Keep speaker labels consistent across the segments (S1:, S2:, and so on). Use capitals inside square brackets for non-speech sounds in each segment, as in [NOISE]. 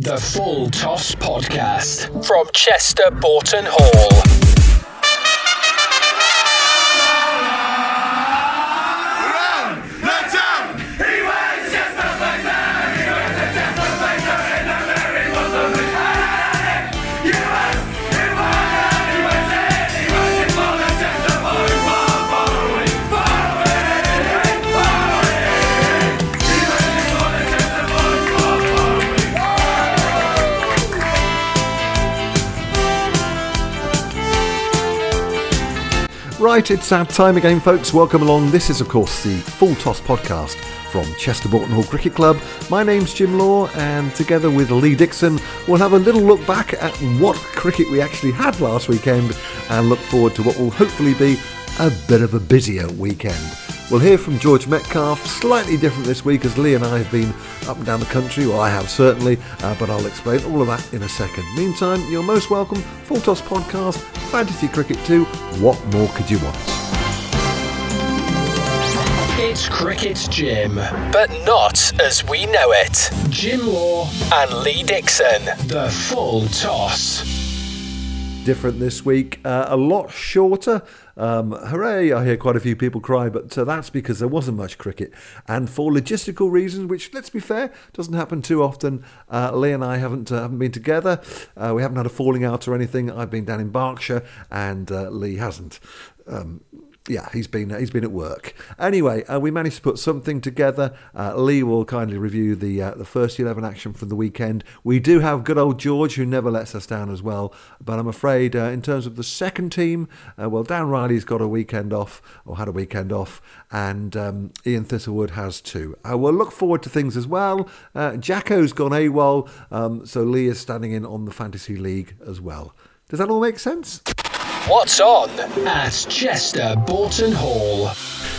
S1: The Full Toss Podcast from Chester Boughton Hall.
S2: Right, it's that time again, folks. Welcome along. This is, of course, the Full Toss podcast from Chester Boughton Hall Cricket Club. My name's Jim Law, and together with Lee Dixon, we'll have a little look back at what cricket we actually had last weekend and look forward to what will hopefully be a bit of a busier weekend. We'll hear from George Metcalf, slightly different this week as Lee and I have been up and down the country, well, I have certainly, uh, but I'll explain all of that in a second. Meantime, you're most welcome. Full Toss Podcast, Fantasy Cricket 2, what more could you want?
S1: It's Cricket Jim, but not as we know it. Jim Law and Lee Dixon, the full toss.
S2: Different this week, uh, a lot shorter. Um, hooray! I hear quite a few people cry, but uh, that's because there wasn't much cricket. And for logistical reasons, which, let's be fair, doesn't happen too often, uh, Lee and I haven't, uh, haven't been together. Uh, we haven't had a falling out or anything. I've been down in Berkshire, and uh, Lee hasn't. Um, yeah, he's been he's been at work. Anyway, uh, we managed to put something together. Uh, Lee will kindly review the uh, the first eleven action from the weekend. We do have good old George who never lets us down as well. But I'm afraid uh, in terms of the second team, uh, well, Dan Riley's got a weekend off or had a weekend off, and um, Ian Thistlewood has too. I will look forward to things as well. Uh, Jacko's gone AWOL, um, so Lee is standing in on the fantasy league as well. Does that all make sense?
S1: What's on at Chester Boughton Hall?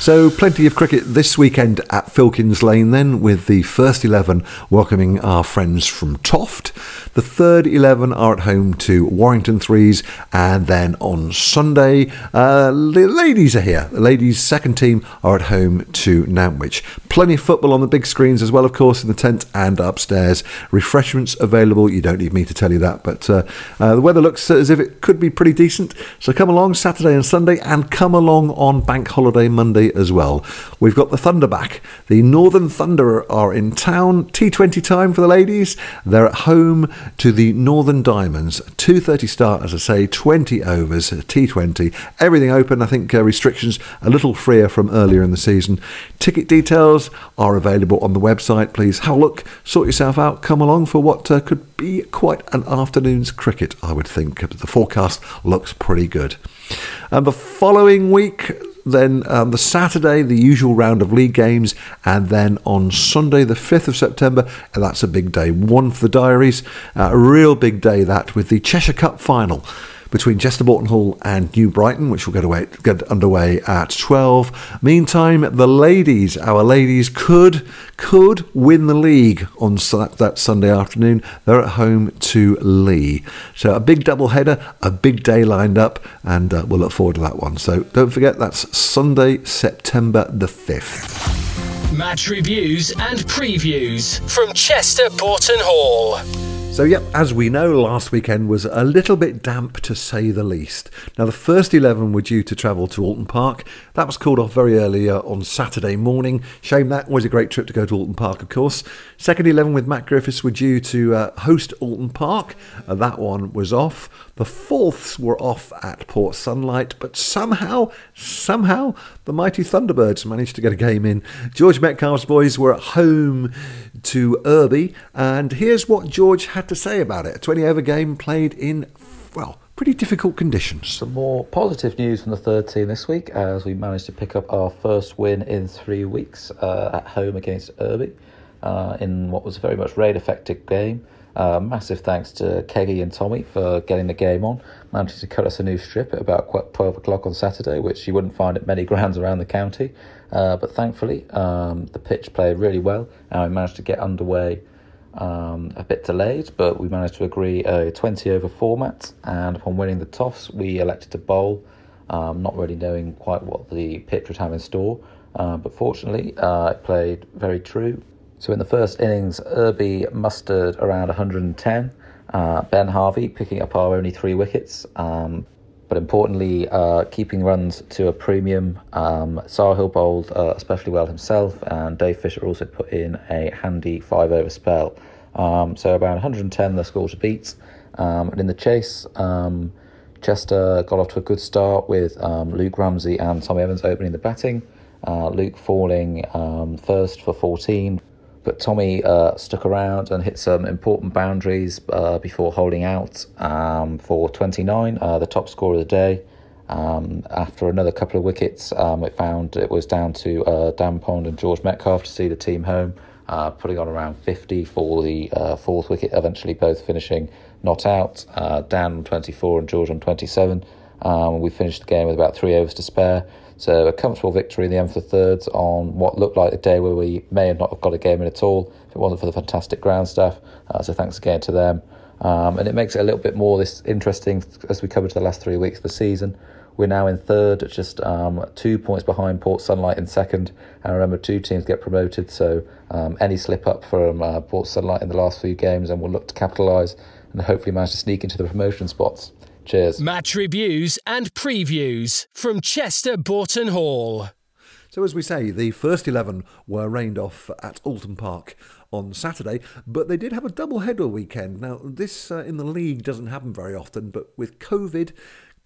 S2: So, plenty of cricket this weekend at Filkins Lane, then, with the first 11 welcoming our friends from Toft. The third 11 are at home to Warrington Threes, and then on Sunday, uh, the ladies are here. The ladies' second team are at home to Nantwich. Plenty of football on the big screens as well, of course, in the tent and upstairs. Refreshments available. You don't need me to tell you that, but uh, uh, the weather looks as if it could be pretty decent. So, come along Saturday and Sunday, and come along on Bank Holiday Monday as well. We've got the Thunder back. The Northern Thunder are in town. T20 time for the ladies. They're at home to the Northern Diamonds. 2.30 start, as I say, 20 overs, T20. Everything open. I think uh, restrictions a little freer from earlier in the season. Ticket details are available on the website. Please have a look, sort yourself out, come along for what uh, could be quite an afternoon's cricket, I would think. The forecast looks pretty good. And the following week, then um, the Saturday, the usual round of league games, and then on Sunday, the 5th of September, that's a big day. One for the diaries, uh, a real big day that with the Cheshire Cup final between Chester Boughton Hall and New Brighton, which will get, away, get underway at 12. Meantime, the ladies, our ladies, could could win the league on that Sunday afternoon. They're at home to Leigh. So a big double header, a big day lined up, and uh, we'll look forward to that one. So don't forget, that's Sunday, September the 5th.
S1: Match reviews and previews from Chester Boughton Hall.
S2: So, yep, as we know, last weekend was a little bit damp to say the least. Now, the first 11 were due to travel to Oulton Park. That was called off very early uh, on Saturday morning. Shame that was a great trip to go to Oulton Park, of course. Second 11 with Matt Griffiths were due to uh, host Oulton Park. Uh, that one was off. The fourths were off at Port Sunlight, but somehow, somehow, the mighty Thunderbirds managed to get a game in. George Metcalf's boys were at home to Irby, and here's what George had to say about it. A 20 over game played in, well, pretty difficult conditions.
S3: Some more positive news from the third team this week as we managed to pick up our first win in three weeks uh, at home against Irby uh, in what was a very much rain affected game. Uh, massive thanks to Keggy and Tommy for getting the game on. Managed to cut us a new strip at about 12 o'clock on Saturday, which you wouldn't find at many [LAUGHS] grounds around the county. Uh, but thankfully, um, the pitch played really well, and we managed to get underway um, a bit delayed, but we managed to agree a 20 over format. And upon winning the toss, we elected to bowl, um, not really knowing quite what the pitch would have in store. Uh, but fortunately, uh, it played very true So in the first innings, Irby mustered around 110. Uh, ben Harvey picking up our only three wickets. Um, but importantly, uh, keeping runs to a premium. Um, Sahil bowled uh, especially well himself, and Dave Fisher also put in a handy five over spell. Um, so around 110, the score to beat. Um, and in the chase, um, Chester got off to a good start with um, Luke Ramsey and Tommy Evans opening the batting. Uh, Luke falling um, first for 14, but Tommy uh, stuck around and hit some important boundaries uh, before holding out um, for 29, uh, the top score of the day. Um, after another couple of wickets, um, it found it was down to uh, Dan Pond and George Metcalf to see the team home, uh, putting on around 50 for the uh, fourth wicket, eventually both finishing not out. Dan on 24 and George on 27. Um, we finished the game with about three overs to spare. So a comfortable victory in the end for the thirds on what looked like a day where we may have not have got a game in at all if it wasn't for the fantastic ground staff. Uh, so thanks again to them. Um, and it makes it a little bit more this interesting as we come into the last three weeks of the season. We're now in third, just um, two points behind Port Sunlight in second. And remember, two teams get promoted, so um, any slip up from uh, Port Sunlight in the last few games, and we'll look to capitalise and hopefully manage to sneak into the promotion spots. Cheers.
S1: Match reviews and previews from Chester Boughton Hall.
S2: So, as we say, the first 11 were rained off at Oulton Park on Saturday, but they did have a double header weekend. Now, this uh, in the league doesn't happen very often, but with COVID,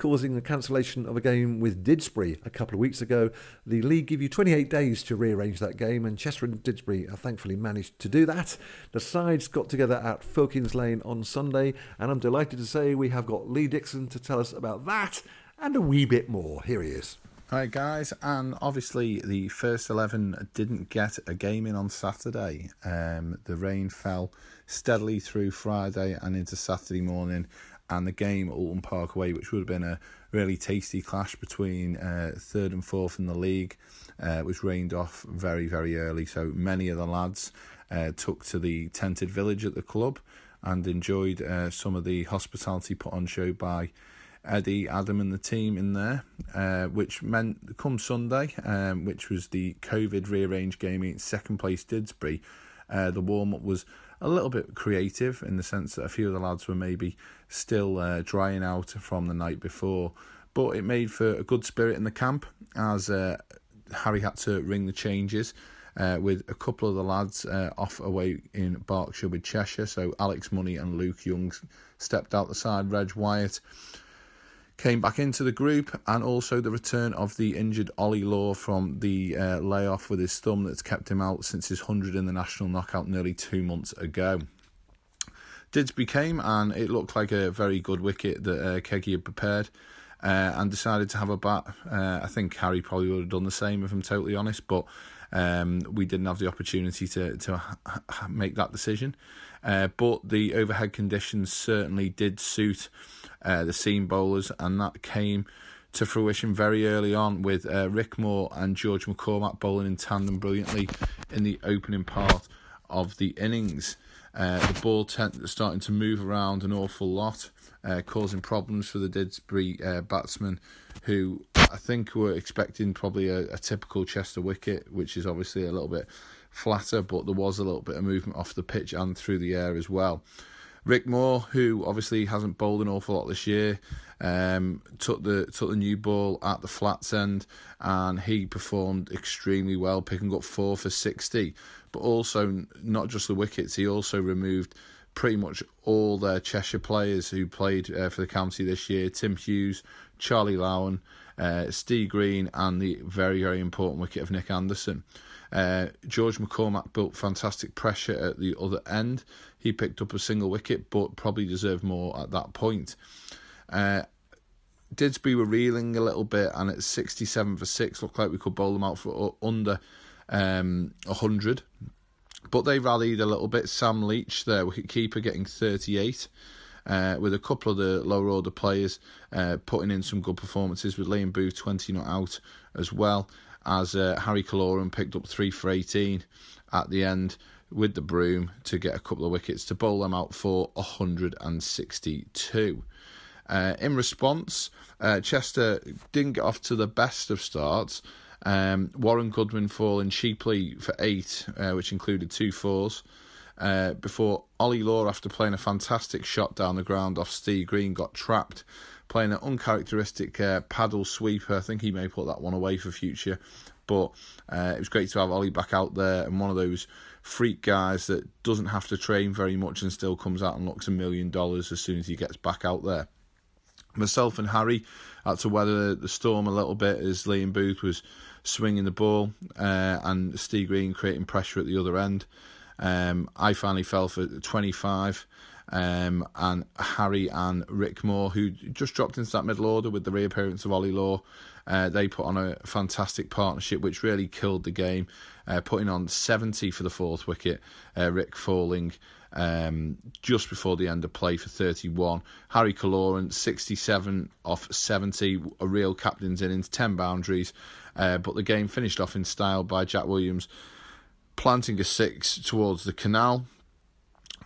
S2: causing the cancellation of a game with Didsbury a couple of weeks ago. The league give you 28 days to rearrange that game, and Chester and Didsbury have thankfully managed to do that. The sides got together at Filkins Lane on Sunday, and I'm delighted to say we have got Lee Dixon to tell us about that and a wee bit more. Here he is.
S4: All right, guys, and obviously the first 11 didn't get a game in on Saturday. Um, the rain fell steadily through Friday and into Saturday morning, and the game at Oulton Park away, which would have been a really tasty clash between uh, third and fourth in the league, uh, was rained off very, very early. So many of the lads uh, took to the tented village at the club and enjoyed uh, some of the hospitality put on show by Eddie, Adam, and the team in there, uh, which meant come Sunday, um, which was the COVID rearranged game against second place Didsbury. Uh, the warm up was a little bit creative in the sense that a few of the lads were maybe still uh, drying out from the night before, but it made for a good spirit in the camp as uh, Harry had to ring the changes. Uh, with a couple of the lads uh, off away in Berkshire with Cheshire. So Alex Money and Luke Young stepped out the side. Reg Wyatt came back into the group, and also the return of the injured Ollie Law from the uh, layoff with his thumb that's kept him out since his 100 in the national knockout nearly two months ago. Didsbury came, and it looked like a very good wicket that uh, Keggy had prepared. Uh, and decided to have a bat. Uh, I think Harry probably would have done the same if I'm totally honest, but um, we didn't have the opportunity to to make that decision. Uh, but the overhead conditions certainly did suit uh, the seam bowlers, and that came to fruition very early on with uh, Rick Moore and George McCormack bowling in tandem brilliantly in the opening part of the innings. Uh, the ball tent starting to move around an awful lot, uh, causing problems for the Didsbury uh, batsmen, who I think were expecting probably a, a, typical Chester wicket, which is obviously a little bit flatter, but there was a little bit of movement off the pitch and through the air as well. Rick Moore, who obviously hasn't bowled an awful lot this year, um, took the took the new ball at the flats end, and he performed extremely well, picking up four for sixty. But also, not just the wickets, he also removed pretty much all their Cheshire players who played uh, for the county this year: Tim Hughes, Charlie Lowen, uh, Steve Green, and the very very important wicket of Nick Anderson. Uh, George McCormack built fantastic pressure at the other end. He picked up a single wicket, but probably deserved more at that point. Uh, Didsbury were reeling a little bit, and at 67 for 6, looked like we could bowl them out for under um, 100. But they rallied a little bit. Sam Leach, their keeper, getting 38. Uh, with a couple of the lower order players uh, putting in some good performances, with Liam Booth 20 not out as well as uh, Harry Kaloran picked up three for 18 at the end with the broom to get a couple of wickets to bowl them out for 162. Uh, in response, uh, Chester didn't get off to the best of starts Um, Warren Goodwin falling cheaply for eight, uh, which included two fours. Uh, before Ollie Law, after playing a fantastic shot down the ground off Steve Green, got trapped, playing an uncharacteristic uh, paddle sweeper. I think he may put that one away for future. But uh, it was great to have Ollie back out there and one of those freak guys that doesn't have to train very much and still comes out and looks a million dollars as soon as he gets back out there. Myself and Harry had to weather the storm a little bit as Liam Booth was swinging the ball uh, and Steve Green creating pressure at the other end. Um, I finally fell for 25. Um, and Harry and Rick Moore, who just dropped into that middle order with the reappearance of Ollie Law, uh, they put on a fantastic partnership which really killed the game, uh, putting on 70 for the fourth wicket. Uh, Rick falling um, just before the end of play for 31. Harry Kaloran, 67 off 70, a real captain's innings, 10 boundaries. Uh, but the game finished off in style by Jack Williams planting a six towards the canal.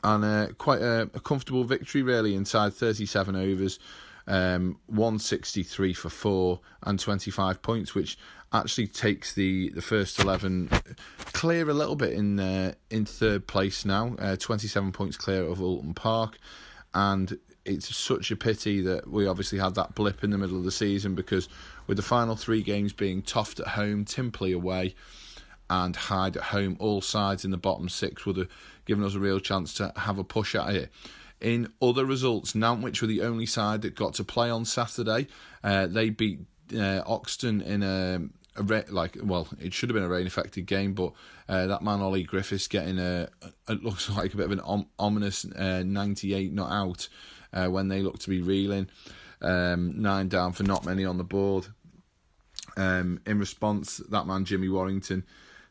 S4: And uh, quite a, a, comfortable victory, really, inside 37 overs. Um, 163 for four and 25 points, which actually takes the, the first 11 clear a little bit in uh, in third place now, uh, 27 points clear of Oulton Park. And it's such a pity that we obviously had that blip in the middle of the season because with the final three games being Toft at home, Timperley away, and Hyde at home, all sides in the bottom six would have given us a real chance to have a push at it. In other results, Nantwich were the only side that got to play on Saturday. Uh, they beat uh, Oxton in a, a re- like well, it should have been a rain affected game, but uh, that man Ollie Griffiths getting a, it looks [LAUGHS] like a bit of an om- ominous uh, 98 not out uh, when they look to be reeling. Um, nine down for not many on the board. Um, in response, that man Jimmy Warrington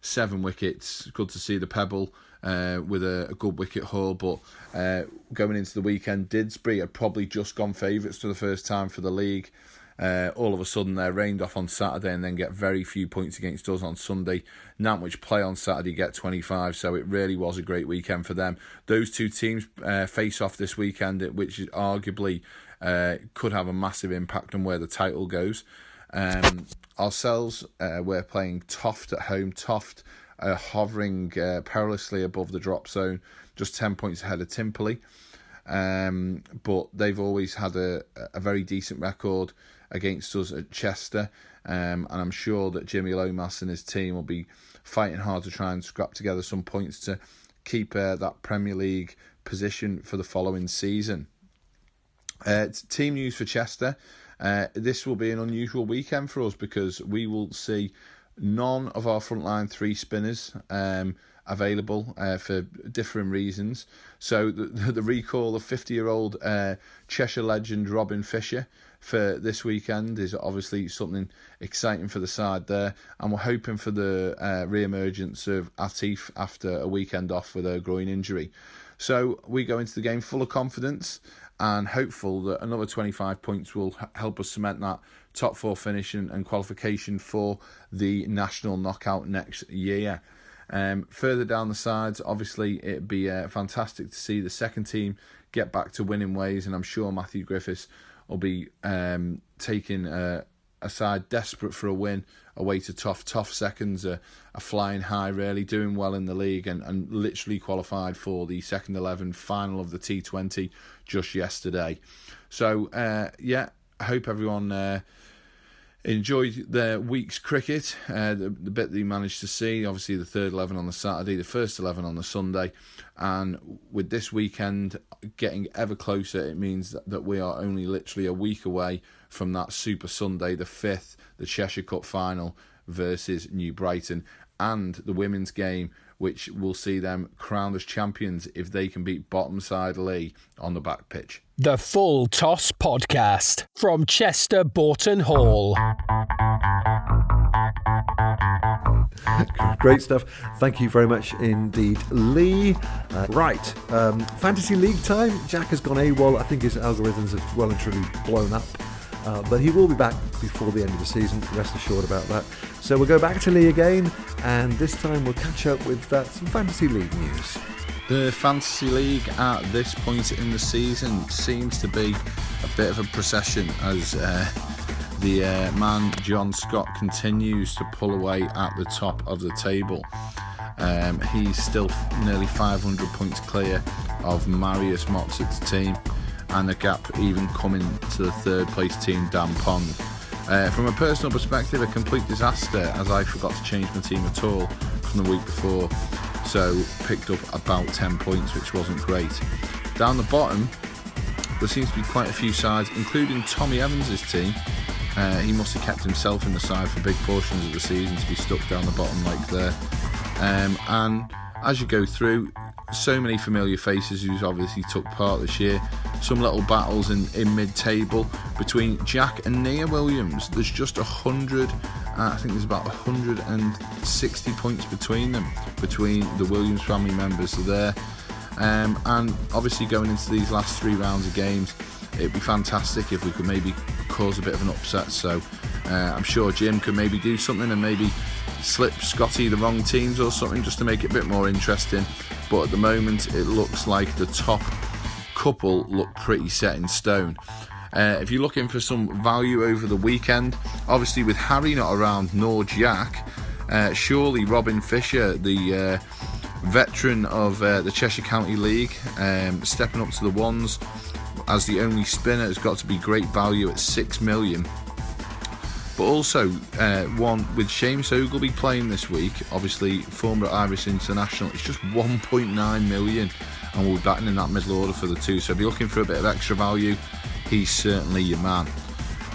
S4: seven wickets. Good to see the Pebble uh, with a, a, good wicket haul. But uh, going into the weekend, Didsbury had probably just gone favourites for the first time for the league. Uh, all of a sudden, they're rained off on Saturday and then get very few points against us on Sunday. Nantwich play on Saturday, get 25, so it really was a great weekend for them. Those two teams uh, face off this weekend, which arguably uh, could have a massive impact on where the title goes. Um, ourselves, uh, we're playing Toft at home. Toft uh, hovering uh, perilously above the drop zone, just 10 points ahead of Timperley. Um, but they've always had a, a very decent record against us at Chester. Um, and I'm sure that Jimmy Lomas and his team will be fighting hard to try and scrap together some points to keep uh, that Premier League position for the following season. Uh, team news for Chester. Uh, this will be an unusual weekend for us because we will see none of our frontline three spinners um, available uh, for different reasons. So the, [LAUGHS] the recall of 50-year-old uh, Cheshire legend Robin Fisher for this weekend is obviously something exciting for the side there, and we're hoping for the uh, re-emergence of Atif after a weekend off with a groin injury. So we go into the game full of confidence and hopeful that another 25 points will help us cement that top four finish and, and qualification for the national knockout next year. Um, further down the sides, obviously, it'd be uh, fantastic to see the second team get back to winning ways, and I'm sure Matthew Griffiths will be um, taking uh, a side desperate for a win away to Toft. Toft seconds are, are flying high, really doing well in the league and, and literally qualified for the second 11 final of the T20 just yesterday. So, uh, yeah, I hope everyone uh, enjoyed their week's cricket. Uh, the, the, bit that you managed to see, obviously, the third 11 on the Saturday, the first 11 on the Sunday. And with this weekend getting ever closer, it means that, that we are only literally a week away from that Super Sunday, the fifth, the Cheshire Cup final versus New Brighton, and the women's game, which will see them crowned as champions if they can beat bottom side Leigh on the back pitch.
S1: The Full Toss Podcast from Chester Boughton Hall. [LAUGHS]
S2: Great stuff. Thank you very much indeed, Lee. Uh, right, um, Fantasy League time. Jack has gone AWOL. I think his algorithms have well and truly blown up. Uh, but he will be back before the end of the season, rest assured about that. So we'll go back to Lee again, and this time we'll catch up with uh, some Fantasy League news.
S4: The Fantasy League at this point in the season seems to be a bit of a procession as uh, the uh, man John Scott continues to pull away at the top of the table. Um, he's still nearly 500 points clear of Marius Motte's team, and the gap even coming to the third place team, Dan Pond. Uh, from a personal perspective, a complete disaster as I forgot to change my team at all from the week before, so picked up about 10 points, which wasn't great. Down the bottom, there seems to be quite a few sides, including Tommy Evans' team. Uh, he must have kept himself in the side for big portions of the season to be stuck down the bottom like there. Um, and as you go through, so many familiar faces who's obviously took part this year. Some little battles in, in mid-table between Jack and Nia Williams. There's just a hundred, uh, I think there's about 160 points between them, between the Williams family members there. Um, and obviously going into these last three rounds of games, it'd be fantastic if we could maybe cause a bit of an upset. So uh, I'm sure Jim could maybe do something and maybe slip Scotty the wrong teams or something just to make it a bit more interesting. But at the moment, it looks like the top couple look pretty set in stone. Uh, if you're looking for some value over the weekend, obviously with Harry not around nor Jack, uh, surely Robin Fisher, the uh, veteran of uh, the Cheshire County League, um, stepping up to the ones as the only spinner has got to be great value at six million. But also uh, one with Seamus Ogilvy playing this week, obviously former Irish international. It's just 1.9 million, and we'll be batting in that middle order for the two. So if you're looking for a bit of extra value, he's certainly your man.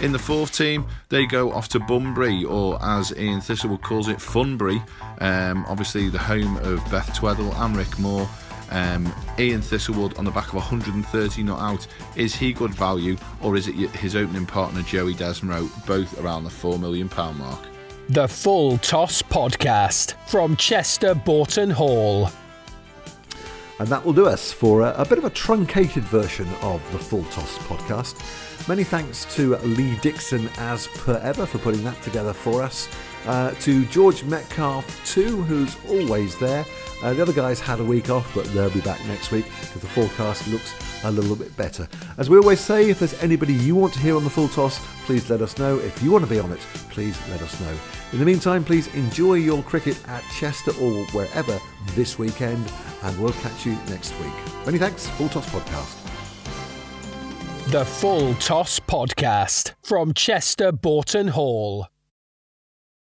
S4: In the fourth team, they go off to Bunbury, or as Ian Thistlewood calls it, Funbury. Um, obviously, the home of Beth Tweddle and Rick Moore. Um, Ian Thistlewood on the back of 130 not out. Is he good value, or is it his opening partner Joey Desmarais, both around the £4 million mark?
S1: The Full Toss Podcast from Chester Boughton Hall.
S2: And that will do us for a, a, bit of a truncated version of the Full Toss podcast. Many thanks to Lee Dixon, as per ever, for putting that together for us. Uh, to George Metcalf, too, who's always there. Uh, the other guys had a week off, but they'll be back next week because the forecast looks a little bit better. As we always say, if there's anybody you want to hear on the full toss, please let us know. If you want to be on it, please let us know. In the meantime, please enjoy your cricket at Chester or wherever this weekend, and we'll catch you next week. Many thanks, Full Toss Podcast.
S1: The Full Toss Podcast from Chester Boughton Hall.